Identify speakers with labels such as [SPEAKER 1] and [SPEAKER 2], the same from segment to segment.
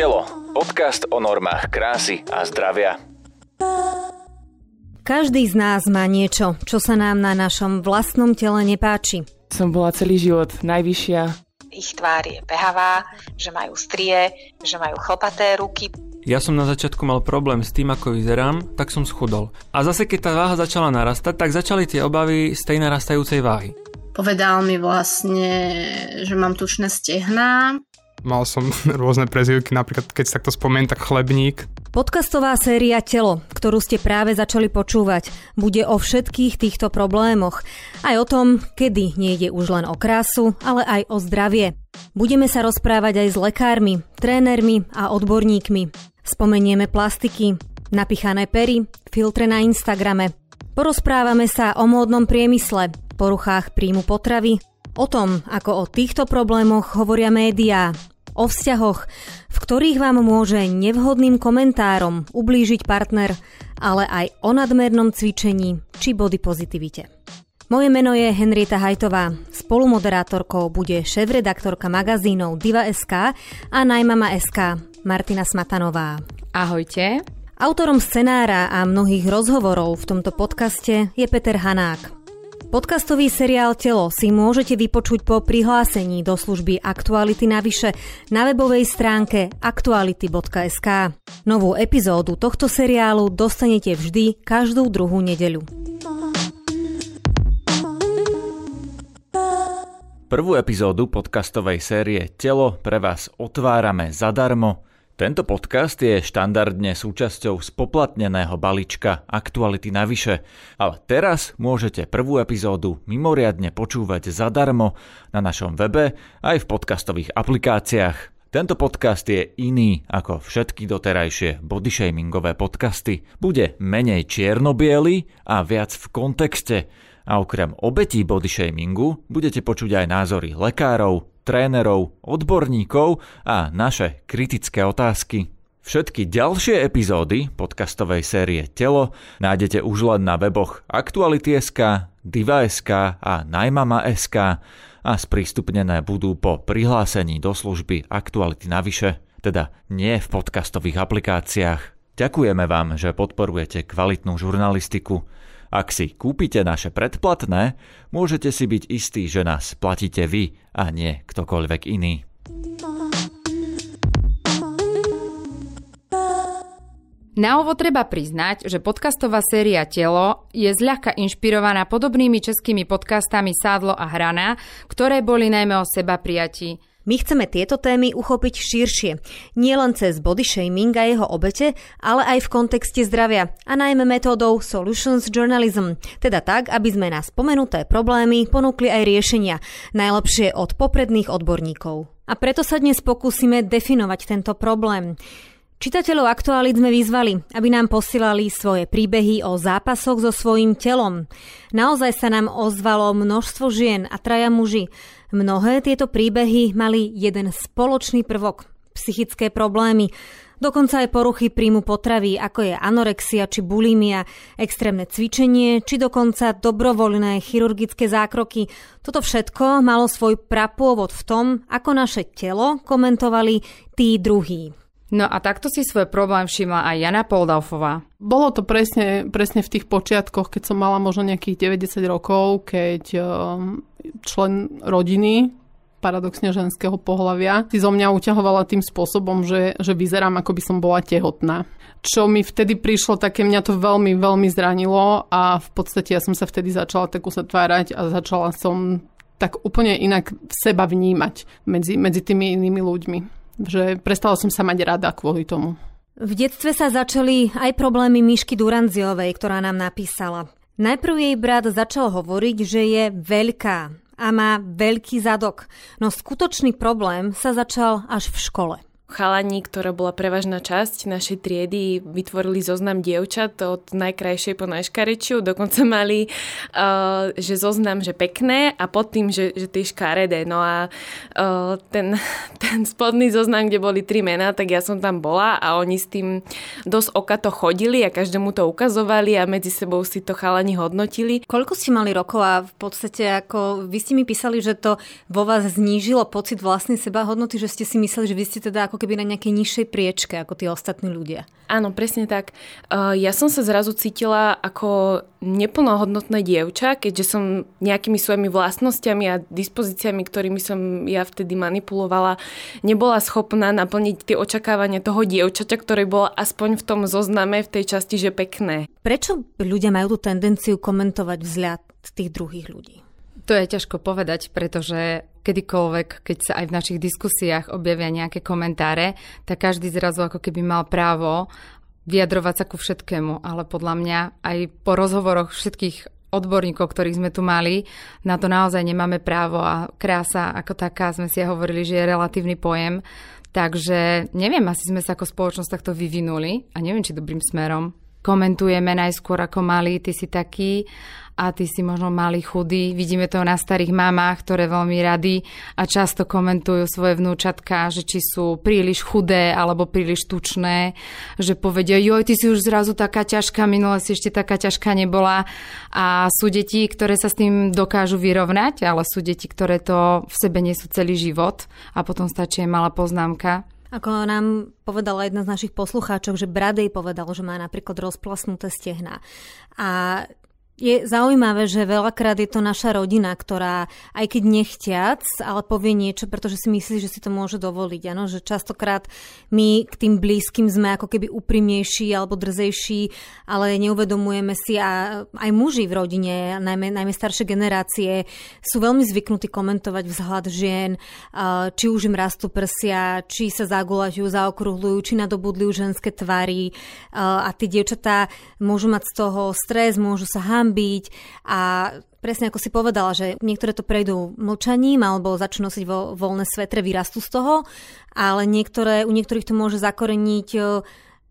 [SPEAKER 1] Telo. Podcast o normách krásy a zdravia.
[SPEAKER 2] Každý z nás má niečo, čo sa nám na našom vlastnom tele nepáči.
[SPEAKER 3] Som bola celý život najvyššia.
[SPEAKER 4] Ich tvár je behavá, že majú strie, že majú chlpaté ruky.
[SPEAKER 5] Ja som na začiatku mal problém s tým, ako vyzerám, tak som schudol. A zase keď tá váha začala narastať, tak začali tie obavy z tej narastajúcej váhy.
[SPEAKER 6] Povedal mi vlastne, že mám tučné stehná,
[SPEAKER 7] Mal som rôzne prezivky, napríklad keď sa takto spomeniem, tak chlebník.
[SPEAKER 2] Podcastová séria Telo, ktorú ste práve začali počúvať, bude o všetkých týchto problémoch. Aj o tom, kedy nejde už len o krásu, ale aj o zdravie. Budeme sa rozprávať aj s lekármi, trénermi a odborníkmi. Spomenieme plastiky, napichané pery, filtre na Instagrame. Porozprávame sa o módnom priemysle, poruchách príjmu potravy, o tom, ako o týchto problémoch hovoria médiá, o vzťahoch, v ktorých vám môže nevhodným komentárom ublížiť partner, ale aj o nadmernom cvičení či body pozitivite. Moje meno je Henrieta Hajtová. Spolumoderátorkou bude šéf-redaktorka magazínov Diva.sk a Najmama.sk Martina Smatanová.
[SPEAKER 8] Ahojte.
[SPEAKER 2] Autorom scenára a mnohých rozhovorov v tomto podcaste je Peter Hanák. Podcastový seriál Telo si môžete vypočuť po prihlásení do služby Aktuality navyše na webovej stránke aktuality.sk. Novú epizódu tohto seriálu dostanete vždy každú druhú nedeľu.
[SPEAKER 1] Prvú epizódu podcastovej série Telo pre vás otvárame zadarmo tento podcast je štandardne súčasťou spoplatneného balíčka Aktuality navyše, ale teraz môžete prvú epizódu mimoriadne počúvať zadarmo na našom webe aj v podcastových aplikáciách. Tento podcast je iný ako všetky doterajšie bodyshamingové podcasty. Bude menej čiernobiely a viac v kontexte. A okrem obetí bodyshamingu budete počuť aj názory lekárov, trénerov, odborníkov a naše kritické otázky. Všetky ďalšie epizódy podcastovej série Telo nájdete už len na weboch Aktuality.sk, Diva.sk a Najmama.sk a sprístupnené budú po prihlásení do služby Aktuality navyše, teda nie v podcastových aplikáciách. Ďakujeme vám, že podporujete kvalitnú žurnalistiku. Ak si kúpite naše predplatné, môžete si byť istí, že nás platíte vy a nie ktokoľvek iný.
[SPEAKER 8] Na ovo treba priznať, že podcastová séria Telo je zľahka inšpirovaná podobnými českými podcastami Sádlo a Hrana, ktoré boli najmä o seba prijatí.
[SPEAKER 2] My chceme tieto témy uchopiť širšie, nielen cez body shaming a jeho obete, ale aj v kontexte zdravia a najmä metódou Solutions Journalism, teda tak, aby sme na spomenuté problémy ponúkli aj riešenia, najlepšie od popredných odborníkov. A preto sa dnes pokúsime definovať tento problém. Čitateľov aktuálít sme vyzvali, aby nám posielali svoje príbehy o zápasoch so svojím telom. Naozaj sa nám ozvalo množstvo žien a traja muži. Mnohé tieto príbehy mali jeden spoločný prvok – psychické problémy, dokonca aj poruchy príjmu potravy, ako je anorexia či bulimia, extrémne cvičenie, či dokonca dobrovoľné chirurgické zákroky. Toto všetko malo svoj prapôvod v tom, ako naše telo komentovali tí druhí.
[SPEAKER 8] No a takto si svoj problém všimla aj Jana Poldalfová.
[SPEAKER 3] Bolo to presne, presne v tých počiatkoch, keď som mala možno nejakých 90 rokov, keď um, člen rodiny paradoxne ženského pohľavia, si zo mňa uťahovala tým spôsobom, že, že vyzerám, ako by som bola tehotná. Čo mi vtedy prišlo, také mňa to veľmi, veľmi zranilo a v podstate ja som sa vtedy začala tak usatvárať a začala som tak úplne inak seba vnímať medzi, medzi tými inými ľuďmi že prestala som sa mať rada kvôli tomu.
[SPEAKER 2] V detstve sa začali aj problémy Myšky Duranziovej, ktorá nám napísala. Najprv jej brat začal hovoriť, že je veľká a má veľký zadok, no skutočný problém sa začal až v škole
[SPEAKER 9] chalani, ktorá bola prevažná časť našej triedy, vytvorili zoznam dievčat od najkrajšej po najškarečiu. Dokonca mali, uh, že zoznam, že pekné a pod tým, že, že tie škaredé. No a uh, ten, ten spodný zoznam, kde boli tri mená, tak ja som tam bola a oni s tým dosť oka to chodili a každému to ukazovali a medzi sebou si to chalani hodnotili.
[SPEAKER 2] Koľko ste mali rokov a v podstate ako vy ste mi písali, že to vo vás znížilo pocit vlastnej seba hodnoty, že ste si mysleli, že vy ste teda ako keby na nejakej nižšej priečke ako tí ostatní ľudia.
[SPEAKER 9] Áno, presne tak. Ja som sa zrazu cítila ako neplnohodnotné dievča, keďže som nejakými svojimi vlastnosťami a dispozíciami, ktorými som ja vtedy manipulovala, nebola schopná naplniť tie očakávania toho dievčaťa, ktoré bolo aspoň v tom zozname, v tej časti, že pekné.
[SPEAKER 2] Prečo ľudia majú tú tendenciu komentovať vzhľad tých druhých ľudí?
[SPEAKER 8] To je ťažko povedať, pretože kedykoľvek, keď sa aj v našich diskusiách objavia nejaké komentáre, tak každý zrazu ako keby mal právo vyjadrovať sa ku všetkému, ale podľa mňa aj po rozhovoroch všetkých odborníkov, ktorých sme tu mali, na to naozaj nemáme právo a krása ako taká sme si hovorili, že je relatívny pojem. Takže neviem, asi sme sa ako spoločnosť takto vyvinuli a neviem, či dobrým smerom komentujeme najskôr ako malí, ty si taký a ty si možno malý chudý. Vidíme to na starých mamách, ktoré veľmi rady a často komentujú svoje vnúčatka, že či sú príliš chudé alebo príliš tučné, že povedia, joj, ty si už zrazu taká ťažká, minule si ešte taká ťažká nebola. A sú deti, ktoré sa s tým dokážu vyrovnať, ale sú deti, ktoré to v sebe nesú celý život a potom stačí malá poznámka.
[SPEAKER 2] Ako nám povedala jedna z našich poslucháčov, že Bradej povedal, že má napríklad rozplasnuté stehna. A je zaujímavé, že veľakrát je to naša rodina, ktorá aj keď nechtiac, ale povie niečo, pretože si myslí, že si to môže dovoliť. Ano? Že častokrát my k tým blízkym sme ako keby úprimnejší alebo drzejší, ale neuvedomujeme si a aj muži v rodine, najmä, najmä staršie generácie, sú veľmi zvyknutí komentovať vzhľad žien, či už im rastú prsia, či sa zagulaťujú, zaokrúhľujú, či nadobudli ženské tvary a tie dievčatá môžu mať z toho stres, môžu sa byť a presne ako si povedala, že niektoré to prejdú mlčaním alebo začnú nosiť vo, voľné svetre, vyrastú z toho, ale niektoré, u niektorých to môže zakoreniť e,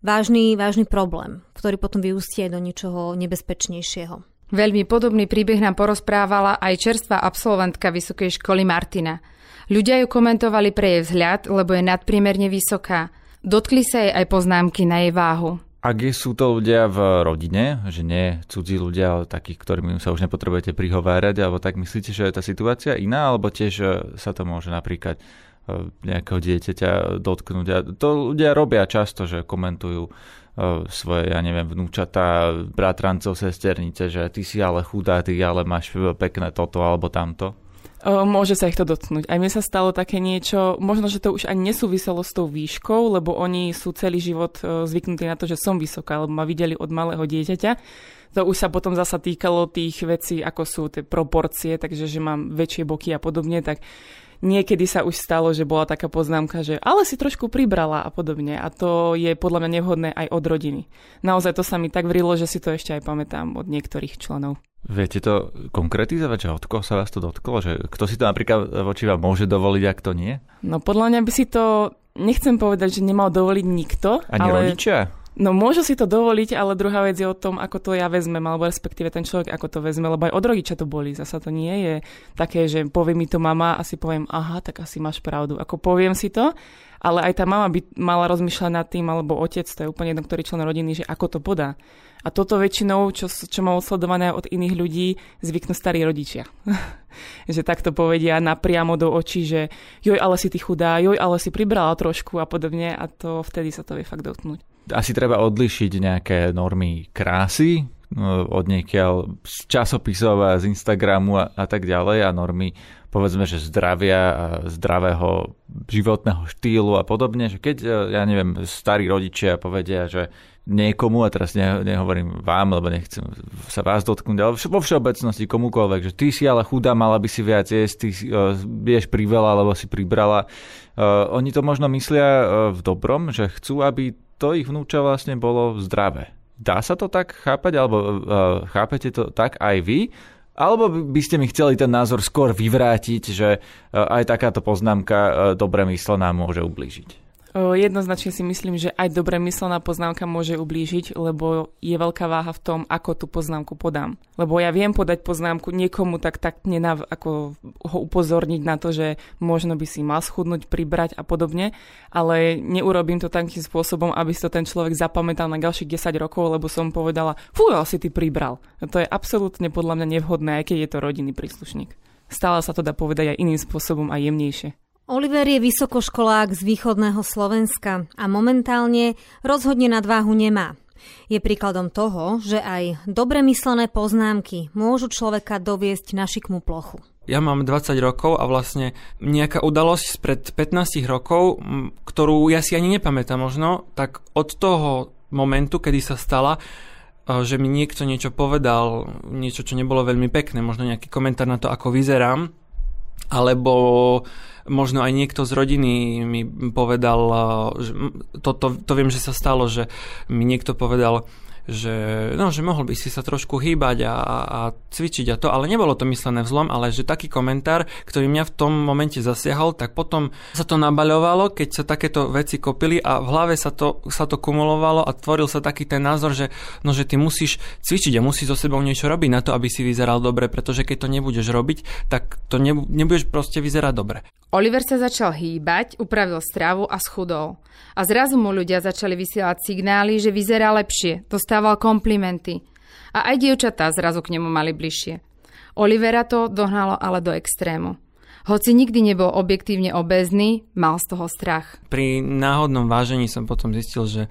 [SPEAKER 2] vážny, vážny problém, ktorý potom vyústie do niečoho nebezpečnejšieho.
[SPEAKER 8] Veľmi podobný príbeh nám porozprávala aj čerstvá absolventka Vysokej školy Martina. Ľudia ju komentovali pre jej vzhľad, lebo je nadpriemerne vysoká. Dotkli sa jej aj poznámky na jej váhu.
[SPEAKER 1] Ak sú to ľudia v rodine, že nie cudzí ľudia, ale takých, ktorým sa už nepotrebujete prihovárať, alebo tak myslíte, že je tá situácia iná, alebo tiež e, sa to môže napríklad e, nejakého dieťaťa dotknúť. A to ľudia robia často, že komentujú e, svoje, ja neviem, vnúčatá, bratrancov, sesternice, že ty si ale chudá, ty ale máš pekné toto alebo tamto
[SPEAKER 10] môže sa ich to dotknúť. Aj mne sa stalo také niečo, možno, že to už ani nesúviselo s tou výškou, lebo oni sú celý život zvyknutí na to, že som vysoká, lebo ma videli od malého dieťaťa. To už sa potom zasa týkalo tých vecí, ako sú tie proporcie, takže že mám väčšie boky a podobne, tak niekedy sa už stalo, že bola taká poznámka, že ale si trošku pribrala a podobne. A to je podľa mňa nevhodné aj od rodiny. Naozaj to sa mi tak vrilo, že si to ešte aj pamätám od niektorých členov.
[SPEAKER 1] Viete to konkretizovať, že od koho sa vás to dotklo? Že kto si to napríklad voči vám môže dovoliť, ak to nie?
[SPEAKER 10] No podľa mňa by si to, nechcem povedať, že nemal dovoliť nikto.
[SPEAKER 1] Ani ale... rodičia?
[SPEAKER 10] No môžu si to dovoliť, ale druhá vec je o tom, ako to ja vezmem, alebo respektíve ten človek, ako to vezme, lebo aj od rodiča to boli. Zasa to nie je také, že povie mi to mama a si poviem, aha, tak asi máš pravdu. Ako poviem si to, ale aj tá mama by mala rozmýšľať nad tým, alebo otec, to je úplne jedno, ktorý člen rodiny, že ako to podá. A toto väčšinou, čo, čo mám odsledované od iných ľudí, zvyknú starí rodičia. že takto povedia napriamo do očí, že joj, ale si ty chudá, joj, ale si pribrala trošku a podobne a to vtedy sa to vie fakt dotknúť
[SPEAKER 1] asi treba odlišiť nejaké normy krásy no, od niekiaľ z časopisov a z Instagramu a, a tak ďalej a normy povedzme, že zdravia a zdravého životného štýlu a podobne, že keď, e, ja neviem, starí rodičia povedia, že niekomu, a teraz ne, nehovorím vám, lebo nechcem sa vás dotknúť, ale vo všeobecnosti komukoľvek, že ty si ale chudá, mala by si viac jesť, ty si, uh, vieš priveľa, alebo si pribrala. Uh, oni to možno myslia uh, v dobrom, že chcú, aby to ich vnúča vlastne bolo zdravé. Dá sa to tak chápať, alebo uh, chápete to tak aj vy? Alebo by ste mi chceli ten názor skôr vyvrátiť, že uh, aj takáto poznámka uh, dobre myslená môže ublížiť?
[SPEAKER 10] Jednoznačne si myslím, že aj dobre myslená poznámka môže ublížiť, lebo je veľká váha v tom, ako tú poznámku podám. Lebo ja viem podať poznámku niekomu tak tak nenav, ako ho upozorniť na to, že možno by si mal schudnúť, pribrať a podobne, ale neurobím to takým spôsobom, aby si to ten človek zapamätal na ďalších 10 rokov, lebo som povedala, fú, si ty pribral. To je absolútne podľa mňa nevhodné, aj keď je to rodinný príslušník. Stále sa to dá povedať aj iným spôsobom a jemnejšie.
[SPEAKER 2] Oliver je vysokoškolák z východného Slovenska a momentálne rozhodne nadváhu nemá. Je príkladom toho, že aj dobre myslené poznámky môžu človeka doviesť na šikmú plochu.
[SPEAKER 5] Ja mám 20 rokov a vlastne nejaká udalosť spred 15 rokov, ktorú ja si ani nepamätám možno, tak od toho momentu, kedy sa stala, že mi niekto niečo povedal, niečo, čo nebolo veľmi pekné, možno nejaký komentár na to, ako vyzerám, alebo možno aj niekto z rodiny mi povedal, že to, to, to viem, že sa stalo, že mi niekto povedal, že, no, že mohol by si sa trošku hýbať a, a, a cvičiť a to, ale nebolo to myslené vzlom, ale že taký komentár, ktorý mňa v tom momente zasiahol, tak potom sa to nabaľovalo, keď sa takéto veci kopili a v hlave sa to, sa to kumulovalo a tvoril sa taký ten názor, že, no, že ty musíš cvičiť a musíš so sebou niečo robiť na to, aby si vyzeral dobre, pretože keď to nebudeš robiť, tak to nebudeš proste vyzerať dobre.
[SPEAKER 8] Oliver sa začal hýbať, upravil stravu a schudol. A zrazu mu ľudia začali vysielať signály, že vyzerá lepšie, dostával komplimenty. A aj dievčatá zrazu k nemu mali bližšie. Olivera to dohnalo ale do extrému. Hoci nikdy nebol objektívne obézny, mal z toho strach.
[SPEAKER 5] Pri náhodnom vážení som potom zistil, že,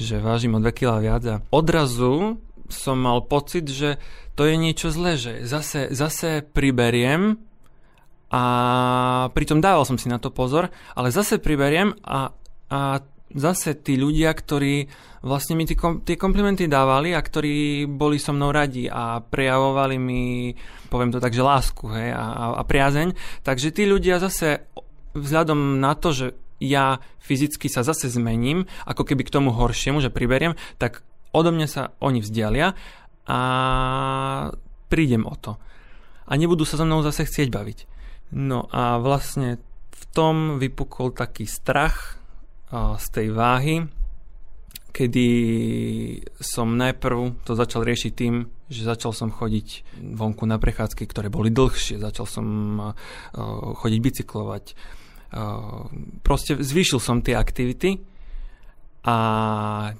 [SPEAKER 5] že vážim o 2 kg viac a odrazu som mal pocit, že to je niečo zlé, že zase, zase priberiem a pritom dával som si na to pozor, ale zase priberiem a, a zase tí ľudia, ktorí vlastne mi tie komplimenty dávali a ktorí boli so mnou radi a prejavovali mi, poviem to tak, že lásku hej, a, a priazeň. Takže tí ľudia zase vzhľadom na to, že ja fyzicky sa zase zmením, ako keby k tomu horšiemu, že priberiem, tak odo mňa sa oni vzdialia a prídem o to. A nebudú sa so mnou zase chcieť baviť. No a vlastne v tom vypukol taký strach z tej váhy, kedy som najprv to začal riešiť tým, že začal som chodiť vonku na prechádzky, ktoré boli dlhšie, začal som chodiť bicyklovať. Proste zvýšil som tie aktivity a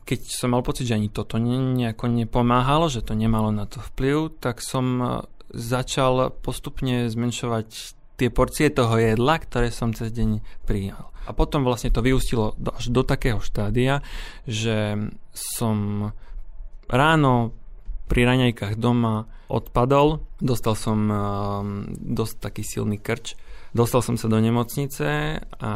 [SPEAKER 5] keď som mal pocit, že ani toto nejako nepomáhalo, že to nemalo na to vplyv, tak som začal postupne zmenšovať tie porcie toho jedla, ktoré som cez deň prijímal. A potom vlastne to vyústilo až do takého štádia, že som ráno pri raňajkách doma odpadol, dostal som um, dosť taký silný krč, dostal som sa do nemocnice a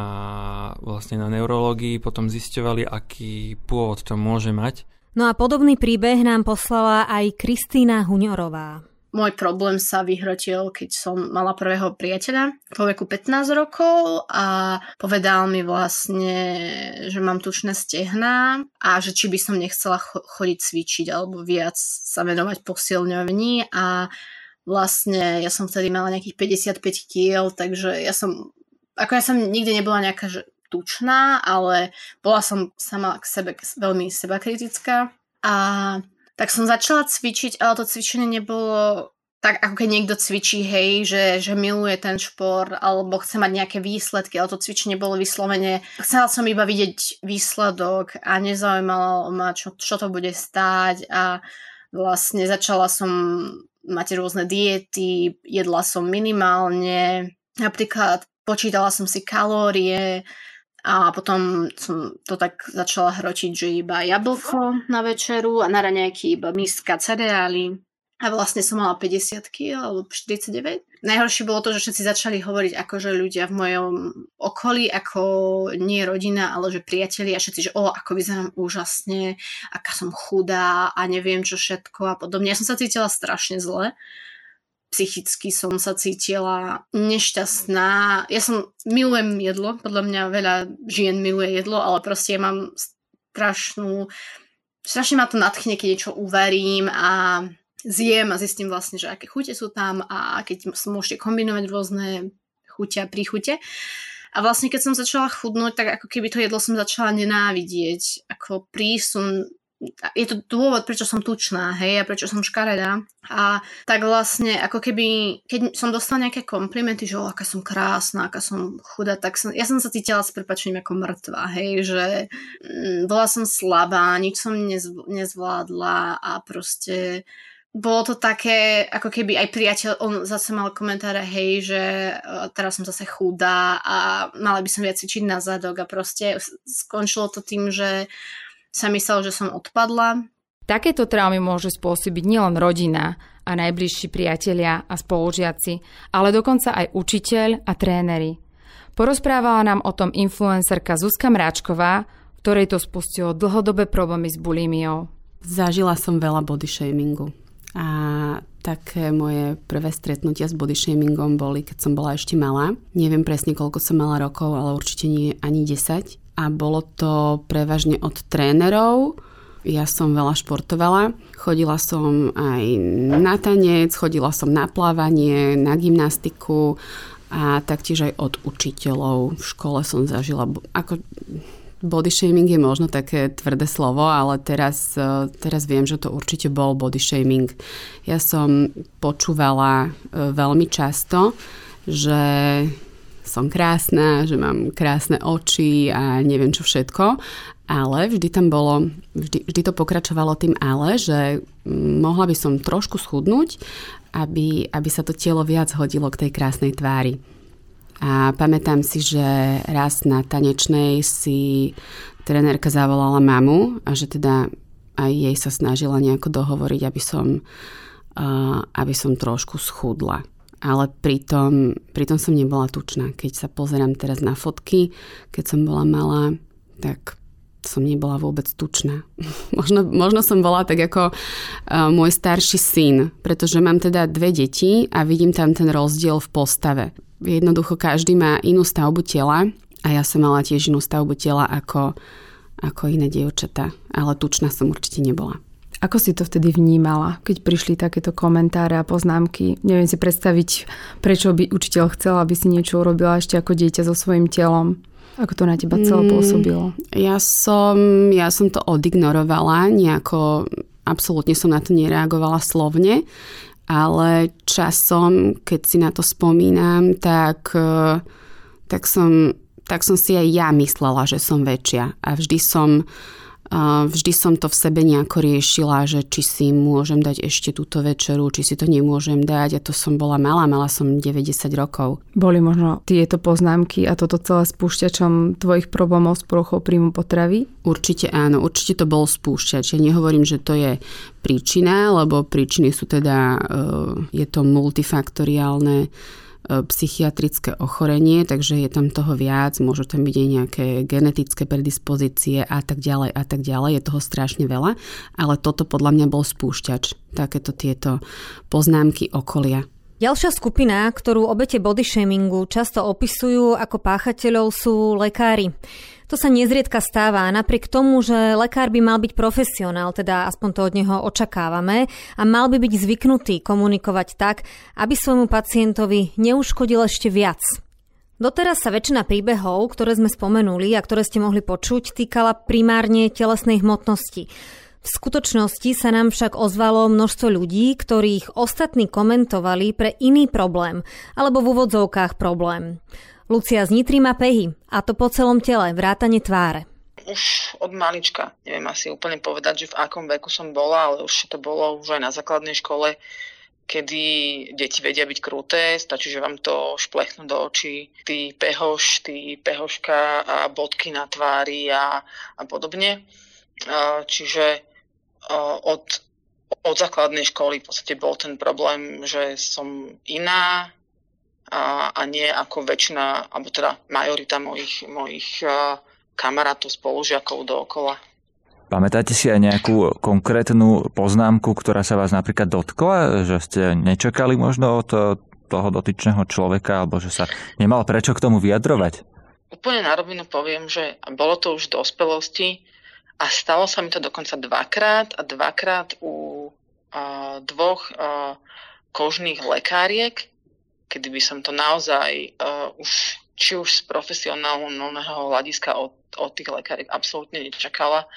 [SPEAKER 5] vlastne na neurológii potom zisťovali, aký pôvod to môže mať.
[SPEAKER 2] No a podobný príbeh nám poslala aj Kristýna Huňorová.
[SPEAKER 6] Môj problém sa vyhrotil, keď som mala prvého priateľa po veku 15 rokov a povedal mi vlastne, že mám tučné stehná a že či by som nechcela chodiť cvičiť alebo viac sa venovať posilňovní a vlastne ja som vtedy mala nejakých 55 kg, takže ja som, ako ja som nikdy nebola nejaká že tučná, ale bola som sama k sebe veľmi sebakritická a tak som začala cvičiť, ale to cvičenie nebolo tak ako keď niekto cvičí, hej, že, že miluje ten šport alebo chce mať nejaké výsledky, ale to cvičenie bolo vyslovene, chcela som iba vidieť výsledok a nezaujímalo ma, čo, čo to bude stáť a vlastne začala som mať rôzne diety, jedla som minimálne, napríklad počítala som si kalórie, a potom som to tak začala hročiť, že iba jablko na večeru a na raňajky iba miska cereály. A vlastne som mala 50 kg alebo 49. Najhoršie bolo to, že všetci začali hovoriť akože ľudia v mojom okolí, ako nie rodina, ale že priatelia a všetci, že o, ako vyzerám úžasne, aká som chudá a neviem čo všetko a podobne. Ja som sa cítila strašne zle psychicky som sa cítila nešťastná. Ja som, milujem jedlo, podľa mňa veľa žien miluje jedlo, ale proste ja mám strašnú, strašne ma to nadchne, keď niečo uvarím a zjem a zistím vlastne, že aké chute sú tam a keď môžete kombinovať rôzne chute a príchute. A vlastne keď som začala chudnúť, tak ako keby to jedlo som začala nenávidieť. Ako prísun je to dôvod, prečo som tučná, hej, a prečo som škaredá. A tak vlastne, ako keby, keď som dostala nejaké komplimenty, že o, aká som krásna, aká som chudá, tak som, ja som sa cítila s prepačením ako mŕtva, hej, že mm, bola som slabá, nič som nezv, nezvládla a proste bolo to také, ako keby aj priateľ, on zase mal komentáre, hej, že teraz som zase chudá a mala by som viac cvičiť na zadok a proste skončilo to tým, že sa myslel, že som odpadla.
[SPEAKER 8] Takéto traumy môže spôsobiť nielen rodina a najbližší priatelia a spolužiaci, ale dokonca aj učiteľ a tréneri. Porozprávala nám o tom influencerka Zuzka Mráčková, ktorej to spustilo dlhodobé problémy s bulimiou.
[SPEAKER 11] Zažila som veľa body shamingu. A také moje prvé stretnutia s body shamingom boli, keď som bola ešte malá. Neviem presne, koľko som mala rokov, ale určite nie ani 10. A bolo to prevažne od trénerov, ja som veľa športovala. Chodila som aj na tanec, chodila som na plávanie, na gymnastiku a taktiež aj od učiteľov. V škole som zažila, ako body shaming je možno také tvrdé slovo, ale teraz, e, teraz viem, že to určite bol body shaming. Ja som počúvala e, veľmi často, že som krásna, že mám krásne oči a neviem čo všetko, ale vždy tam bolo, vždy, vždy to pokračovalo tým ale, že mohla by som trošku schudnúť, aby, aby sa to telo viac hodilo k tej krásnej tvári. A pamätám si, že raz na tanečnej si trenérka zavolala mamu a že teda aj jej sa snažila nejako dohovoriť, aby som, uh, aby som trošku schudla. Ale pritom, pritom som nebola tučná. Keď sa pozerám teraz na fotky, keď som bola malá, tak som nebola vôbec tučná. možno, možno som bola tak ako uh, môj starší syn, pretože mám teda dve deti a vidím tam ten rozdiel v postave. Jednoducho každý má inú stavbu tela a ja som mala tiež inú stavbu tela ako, ako iné dievčatá, ale tučná som určite nebola.
[SPEAKER 8] Ako si to vtedy vnímala, keď prišli takéto komentáre a poznámky? Neviem si predstaviť, prečo by učiteľ chcel, aby si niečo urobila ešte ako dieťa so svojím telom. Ako to na teba celé mm, pôsobilo?
[SPEAKER 11] Ja som, ja som to odignorovala, nejako absolútne som na to nereagovala slovne, ale časom, keď si na to spomínam, tak, eh, tak, som, tak som si aj ja myslela, že som väčšia. A vždy som vždy som to v sebe nejako riešila, že či si môžem dať ešte túto večeru, či si to nemôžem dať. A to som bola malá, mala som 90 rokov.
[SPEAKER 8] Boli možno tieto poznámky a toto celé spúšťačom tvojich problémov s poruchou príjmu potravy?
[SPEAKER 11] Určite áno, určite to bol spúšťač. Ja nehovorím, že to je príčina, lebo príčiny sú teda, e, je to multifaktoriálne psychiatrické ochorenie, takže je tam toho viac, môžu tam byť aj nejaké genetické predispozície a tak ďalej a tak ďalej, je toho strašne veľa, ale toto podľa mňa bol spúšťač, takéto tieto poznámky okolia.
[SPEAKER 2] Ďalšia skupina, ktorú obete body shamingu často opisujú ako páchateľov sú lekári. To sa nezriedka stáva, napriek tomu, že lekár by mal byť profesionál, teda aspoň to od neho očakávame, a mal by byť zvyknutý komunikovať tak, aby svojmu pacientovi neuškodil ešte viac. Doteraz sa väčšina príbehov, ktoré sme spomenuli a ktoré ste mohli počuť, týkala primárne telesnej hmotnosti. V skutočnosti sa nám však ozvalo množstvo ľudí, ktorých ostatní komentovali pre iný problém, alebo v úvodzovkách problém. Lucia z Nitry má pehy, a to po celom tele, vrátane tváre.
[SPEAKER 12] Už od malička, neviem asi úplne povedať, že v akom veku som bola, ale už to bolo už aj na základnej škole, kedy deti vedia byť kruté, stačí, že vám to šplechnú do očí, tí pehoš, tí pehoška a bodky na tvári a, a podobne. Čiže od, od základnej školy v podstate bol ten problém, že som iná, a, a nie ako väčšina, alebo teda majorita mojich, mojich kamarátov, spolužiakov dookola.
[SPEAKER 1] Pamätáte si aj nejakú konkrétnu poznámku, ktorá sa vás napríklad dotkla, že ste nečakali možno od toho dotyčného človeka, alebo že sa nemal prečo k tomu vyjadrovať?
[SPEAKER 12] Úplne na rovinu poviem, že bolo to už v dospelosti a stalo sa mi to dokonca dvakrát a dvakrát u a, dvoch a, kožných lekáriek, kedy by som to naozaj uh, už či už z profesionálneho hľadiska od, od tých lekáriek absolútne nečakala,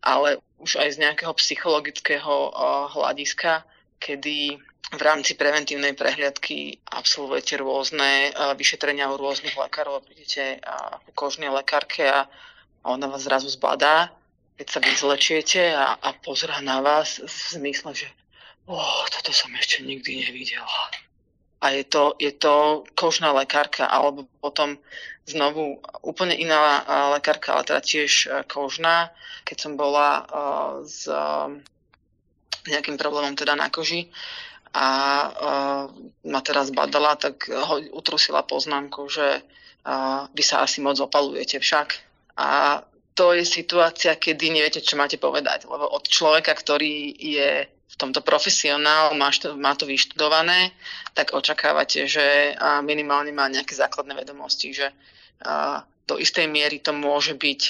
[SPEAKER 12] ale už aj z nejakého psychologického uh, hľadiska, kedy v rámci preventívnej prehliadky absolvujete rôzne uh, vyšetrenia u rôznych lekárov, prídete uh, ku kožnej lekárke a, a ona vás zrazu zbadá, keď sa vyzlečiete a, a pozrá na vás v zmysle, že oh, toto som ešte nikdy nevidela. A je to, je to kožná lekárka, alebo potom znovu úplne iná lekárka, ale teda tiež kožná, keď som bola s nejakým problémom teda na koži a ma teraz badala, tak ho utrusila poznámku, že vy sa asi moc opalujete však. A to je situácia, kedy neviete, čo máte povedať, lebo od človeka, ktorý je v tomto profesionál, má, má to vyštudované, tak očakávate, že minimálne má nejaké základné vedomosti, že do istej miery to môže byť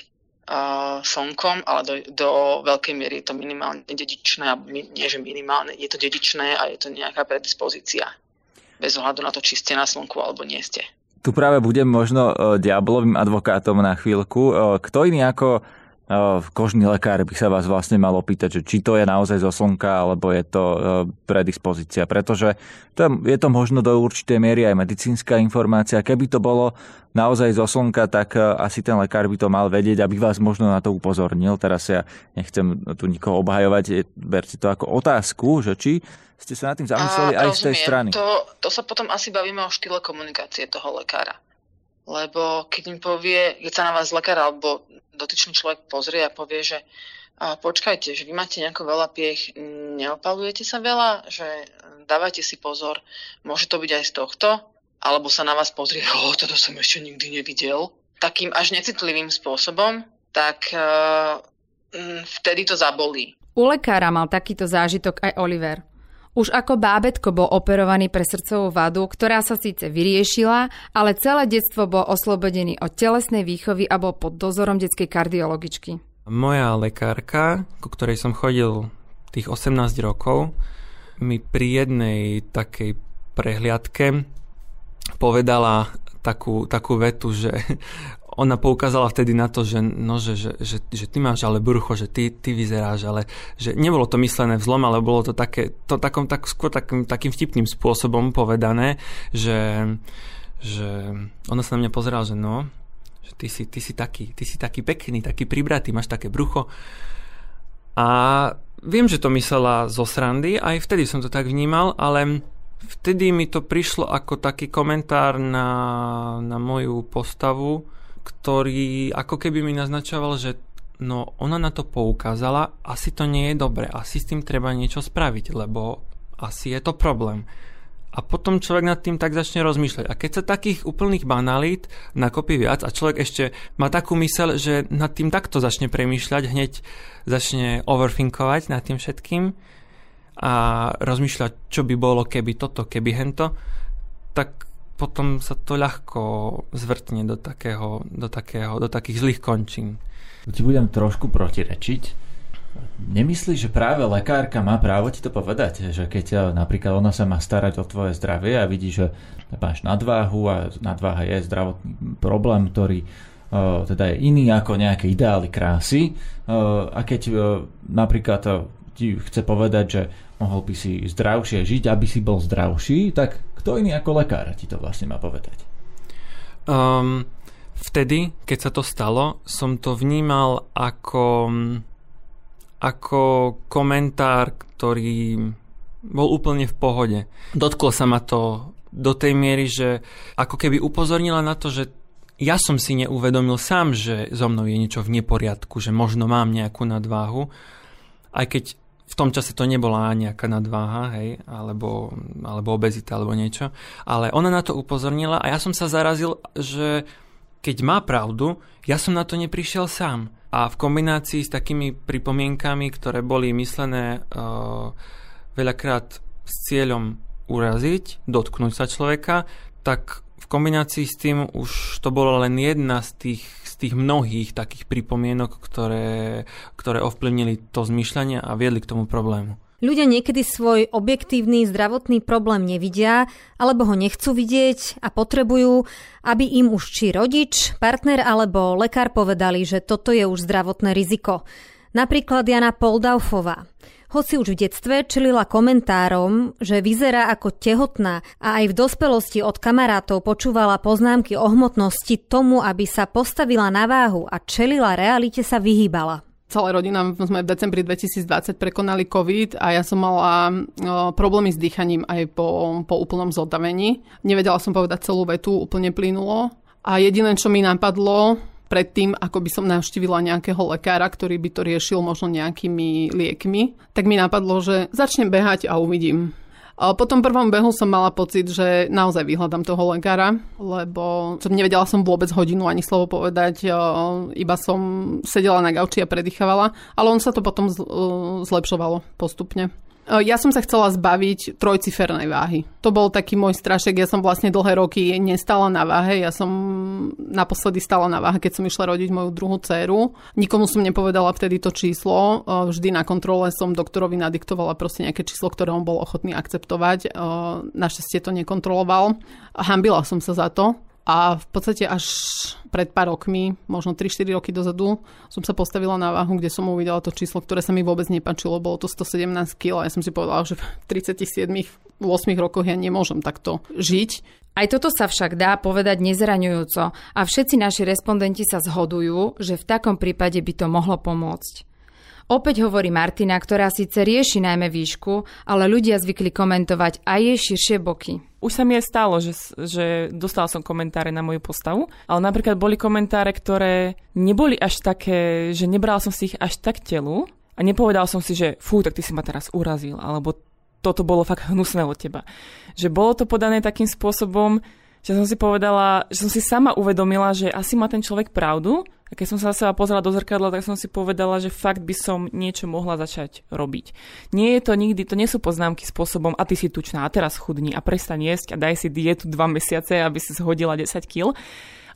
[SPEAKER 12] slnkom, ale do, do veľkej miery je to minimálne dedičné, nie že minimálne, je to dedičné a je to nejaká predispozícia. Bez ohľadu na to, či ste na slnku alebo nie ste.
[SPEAKER 1] Tu práve budem možno diablovým advokátom na chvíľku. Kto iný ako kožný lekár by sa vás vlastne mal opýtať, že či to je naozaj zo slnka, alebo je to predispozícia. Pretože to je, to možno do určitej miery aj medicínska informácia. Keby to bolo naozaj zo slnka, tak asi ten lekár by to mal vedieť, aby vás možno na to upozornil. Teraz ja nechcem tu nikoho obhajovať, berte to ako otázku, že či ste sa nad tým zamysleli aj rozumiem. z tej strany.
[SPEAKER 12] To, to sa potom asi bavíme o štýle komunikácie toho lekára. Lebo keď mi povie, keď sa na vás lekár alebo dotyčný človek pozrie a povie, že a počkajte, že vy máte nejako veľa piech, neopalujete sa veľa, že dávajte si pozor, môže to byť aj z tohto, alebo sa na vás pozrie, o, toto som ešte nikdy nevidel, takým až necitlivým spôsobom, tak uh, vtedy to zabolí.
[SPEAKER 8] U lekára mal takýto zážitok aj Oliver. Už ako bábetko bol operovaný pre srdcovú vadu, ktorá sa síce vyriešila, ale celé detstvo bol oslobodený od telesnej výchovy a bol pod dozorom detskej kardiologičky.
[SPEAKER 5] Moja lekárka, ku ktorej som chodil tých 18 rokov, mi pri jednej takej prehliadke povedala takú, takú vetu, že ona poukázala vtedy na to, že, no, že, že, že, že ty máš ale brucho, že ty, ty vyzeráš, ale že nebolo to myslené v zlom, ale bolo to také, to takom, tak, skôr takým, takým vtipným spôsobom povedané, že, že ona sa na mňa pozerala, že no, že ty si, ty si taký, ty si taký pekný, taký pribratý, máš také brucho. A viem, že to myslela zo srandy, aj vtedy som to tak vnímal, ale vtedy mi to prišlo ako taký komentár na, na moju postavu, ktorý ako keby mi naznačoval, že no ona na to poukázala, asi to nie je dobre, asi s tým treba niečo spraviť, lebo asi je to problém. A potom človek nad tým tak začne rozmýšľať. A keď sa takých úplných banalít nakopí viac a človek ešte má takú mysel, že nad tým takto začne premýšľať, hneď začne overthinkovať nad tým všetkým a rozmýšľať, čo by bolo, keby toto, keby hento, tak potom sa to ľahko zvrtne do, takého, do, takého, do takých zlých končín.
[SPEAKER 1] Ti budem trošku protirečiť. Nemyslíš, že práve lekárka má právo ti to povedať? Že keď eh, napríklad ona sa má starať o tvoje zdravie a vidí, že máš nadváhu a nadváha je zdravotný problém, ktorý uh, teda je iný ako nejaké ideály krásy uh, a keď napríklad ti chce povedať, že mohol by si zdravšie žiť, aby si bol zdravší, tak kto iný ako lekár ti to vlastne má povedať?
[SPEAKER 5] Um, vtedy, keď sa to stalo, som to vnímal ako, ako komentár, ktorý bol úplne v pohode. Dotklo sa ma to do tej miery, že ako keby upozornila na to, že ja som si neuvedomil sám, že so mnou je niečo v neporiadku, že možno mám nejakú nadváhu, aj keď v tom čase to nebola nejaká nadváha, hej, alebo, alebo obezita, alebo niečo, ale ona na to upozornila a ja som sa zarazil, že keď má pravdu, ja som na to neprišiel sám. A v kombinácii s takými pripomienkami, ktoré boli myslené uh, veľakrát s cieľom uraziť, dotknúť sa človeka, tak v kombinácii s tým už to bola len jedna z tých tých mnohých takých pripomienok, ktoré, ktoré ovplyvnili to zmýšľanie a viedli k tomu problému.
[SPEAKER 2] Ľudia niekedy svoj objektívny zdravotný problém nevidia alebo ho nechcú vidieť a potrebujú, aby im už či rodič, partner alebo lekár povedali, že toto je už zdravotné riziko. Napríklad Jana Poldaufová. Hoci už v detstve čelila komentárom, že vyzerá ako tehotná a aj v dospelosti od kamarátov počúvala poznámky o hmotnosti tomu, aby sa postavila na váhu a čelila realite sa vyhýbala.
[SPEAKER 3] Celá rodina sme v decembri 2020 prekonali COVID a ja som mala problémy s dýchaním aj po, po úplnom zotavení. Nevedela som povedať celú vetu úplne plynulo. A jediné, čo mi napadlo predtým, ako by som navštívila nejakého lekára, ktorý by to riešil možno nejakými liekmi, tak mi napadlo, že začnem behať a uvidím. Po tom prvom behu som mala pocit, že naozaj vyhľadám toho lekára, lebo som nevedela som vôbec hodinu ani slovo povedať, iba som sedela na gauči a predýchavala, ale on sa to potom zlepšovalo postupne. Ja som sa chcela zbaviť trojcifernej váhy. To bol taký môj strašek. Ja som vlastne dlhé roky nestala na váhe. Ja som naposledy stala na váhe, keď som išla rodiť moju druhú dceru. Nikomu som nepovedala vtedy to číslo. Vždy na kontrole som doktorovi nadiktovala proste nejaké číslo, ktoré on bol ochotný akceptovať. Našťastie to nekontroloval. Hambila som sa za to. A v podstate až pred pár rokmi, možno 3-4 roky dozadu, som sa postavila na váhu, kde som uvidela to číslo, ktoré sa mi vôbec nepačilo. Bolo to 117 kg a ja som si povedala, že v 37 8 rokoch ja nemôžem takto žiť.
[SPEAKER 8] Aj toto sa však dá povedať nezraňujúco a všetci naši respondenti sa zhodujú, že v takom prípade by to mohlo pomôcť. Opäť hovorí Martina, ktorá síce rieši najmä výšku, ale ľudia zvykli komentovať aj jej širšie boky.
[SPEAKER 10] Už sa mi aj stalo, že, že dostala som komentáre na moju postavu, ale napríklad boli komentáre, ktoré neboli až také, že nebral som si ich až tak telu a nepovedal som si, že fú, tak ty si ma teraz urazil, alebo toto bolo fakt hnusné od teba. Že bolo to podané takým spôsobom, že som si povedala, že som si sama uvedomila, že asi má ten človek pravdu a keď som sa na seba pozrela do zrkadla, tak som si povedala, že fakt by som niečo mohla začať robiť. Nie je to nikdy, to nie sú poznámky spôsobom, a ty si tučná, a teraz chudni a prestaň jesť a daj si dietu dva mesiace, aby si zhodila 10 kg.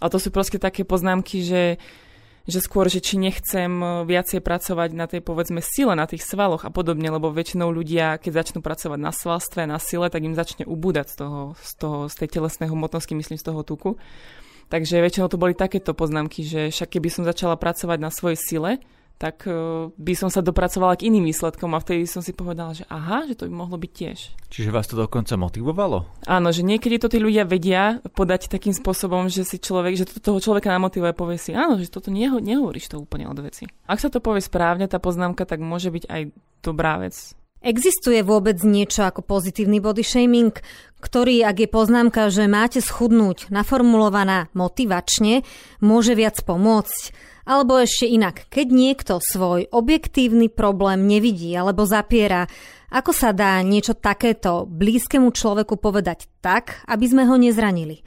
[SPEAKER 10] Ale to sú proste také poznámky, že že skôr, že či nechcem viacej pracovať na tej povedzme sile, na tých svaloch a podobne, lebo väčšinou ľudia, keď začnú pracovať na svalstve, na sile, tak im začne ubúdať z, toho, z, toho, z tej telesnej hmotnosti, myslím, z toho tuku. Takže väčšinou to boli takéto poznámky, že však keby som začala pracovať na svojej sile, tak e, by som sa dopracovala k iným výsledkom a vtedy som si povedala, že aha, že to by mohlo byť tiež.
[SPEAKER 1] Čiže vás to dokonca motivovalo?
[SPEAKER 10] Áno, že niekedy to tí ľudia vedia podať takým spôsobom, že si človek, že to toho človeka namotivuje a povie si, áno, že toto neho, nehovoríš to úplne od veci. Ak sa to povie správne, tá poznámka, tak môže byť aj dobrá vec.
[SPEAKER 2] Existuje vôbec niečo ako pozitívny body shaming, ktorý, ak je poznámka, že máte schudnúť, naformulovaná motivačne, môže viac pomôcť? Alebo ešte inak, keď niekto svoj objektívny problém nevidí alebo zapiera, ako sa dá niečo takéto blízkemu človeku povedať tak, aby sme ho nezranili?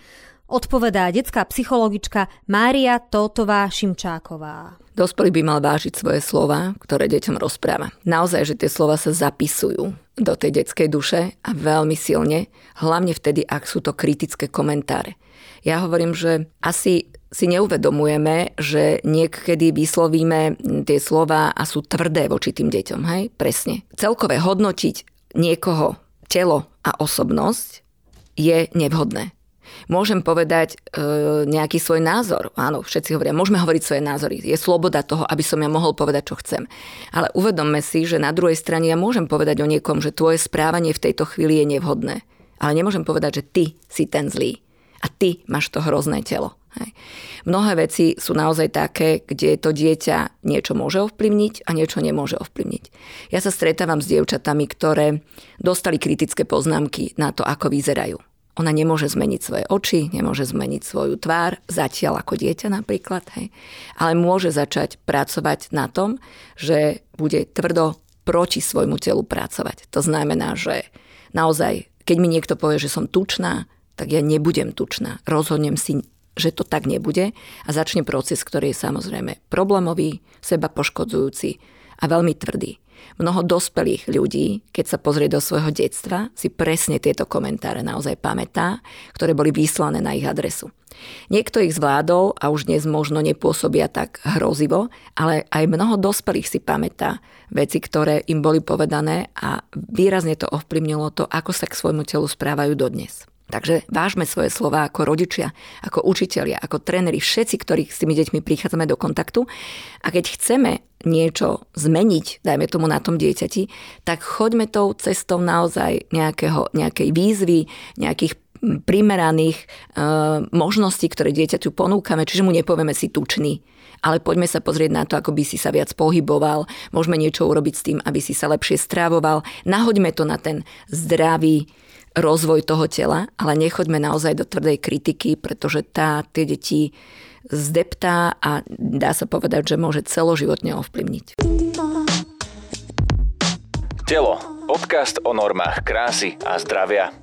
[SPEAKER 2] Odpovedá detská psychologička Mária Tótová Šimčáková.
[SPEAKER 13] Dospelý by mal vážiť svoje slova, ktoré deťom rozpráva. Naozaj, že tie slova sa zapisujú do tej detskej duše a veľmi silne, hlavne vtedy, ak sú to kritické komentáre. Ja hovorím, že asi si neuvedomujeme, že niekedy vyslovíme tie slova a sú tvrdé voči tým deťom. Hej? Presne. Celkové hodnotiť niekoho telo a osobnosť je nevhodné. Môžem povedať e, nejaký svoj názor. Áno, všetci hovoria, môžeme hovoriť svoje názory. Je sloboda toho, aby som ja mohol povedať, čo chcem. Ale uvedomme si, že na druhej strane ja môžem povedať o niekom, že tvoje správanie v tejto chvíli je nevhodné. Ale nemôžem povedať, že ty si ten zlý. A ty máš to hrozné telo. Hej. Mnohé veci sú naozaj také, kde to dieťa niečo môže ovplyvniť a niečo nemôže ovplyvniť. Ja sa stretávam s dievčatami, ktoré dostali kritické poznámky na to, ako vyzerajú. Ona nemôže zmeniť svoje oči, nemôže zmeniť svoju tvár, zatiaľ ako dieťa napríklad, hej. ale môže začať pracovať na tom, že bude tvrdo proti svojmu telu pracovať. To znamená, že naozaj, keď mi niekto povie, že som tučná, tak ja nebudem tučná. Rozhodnem si, že to tak nebude a začne proces, ktorý je samozrejme problémový, seba poškodzujúci a veľmi tvrdý. Mnoho dospelých ľudí, keď sa pozrie do svojho detstva, si presne tieto komentáre naozaj pamätá, ktoré boli vyslané na ich adresu. Niekto ich zvládol a už dnes možno nepôsobia tak hrozivo, ale aj mnoho dospelých si pamätá veci, ktoré im boli povedané a výrazne to ovplyvnilo to, ako sa k svojmu telu správajú dodnes. Takže vážme svoje slova ako rodičia, ako učitelia, ako tréneri, všetci, ktorí s tými deťmi prichádzame do kontaktu. A keď chceme niečo zmeniť, dajme tomu na tom dieťati, tak choďme tou cestou naozaj nejakého, nejakej výzvy, nejakých primeraných uh, možností, ktoré dieťaťu ponúkame, čiže mu nepovieme si tučný, ale poďme sa pozrieť na to, ako by si sa viac pohyboval, môžeme niečo urobiť s tým, aby si sa lepšie strávoval, nahoďme to na ten zdravý rozvoj toho tela, ale nechoďme naozaj do tvrdej kritiky, pretože tá tie deti zdeptá a dá sa povedať, že môže celoživotne ovplyvniť.
[SPEAKER 1] Telo. Podcast o normách krásy a zdravia.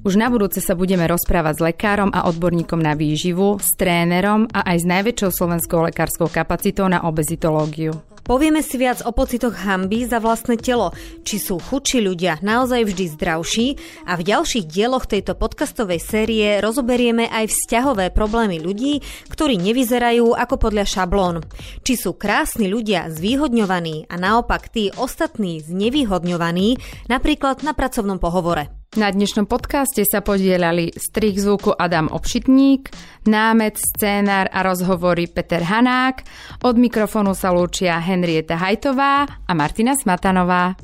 [SPEAKER 8] Už na budúce sa budeme rozprávať s lekárom a odborníkom na výživu, s trénerom a aj s najväčšou slovenskou lekárskou kapacitou na obezitológiu.
[SPEAKER 2] Povieme si viac o pocitoch hamby za vlastné telo, či sú chudší ľudia naozaj vždy zdravší a v ďalších dieloch tejto podcastovej série rozoberieme aj vzťahové problémy ľudí, ktorí nevyzerajú ako podľa šablón. Či sú krásni ľudia zvýhodňovaní a naopak tí ostatní znevýhodňovaní, napríklad na pracovnom pohovore.
[SPEAKER 8] Na dnešnom podcaste sa podielali strich zvuku Adam Obšitník, námet, scénár a rozhovory Peter Hanák, od mikrofónu sa lúčia Henrieta Hajtová a Martina Smatanová.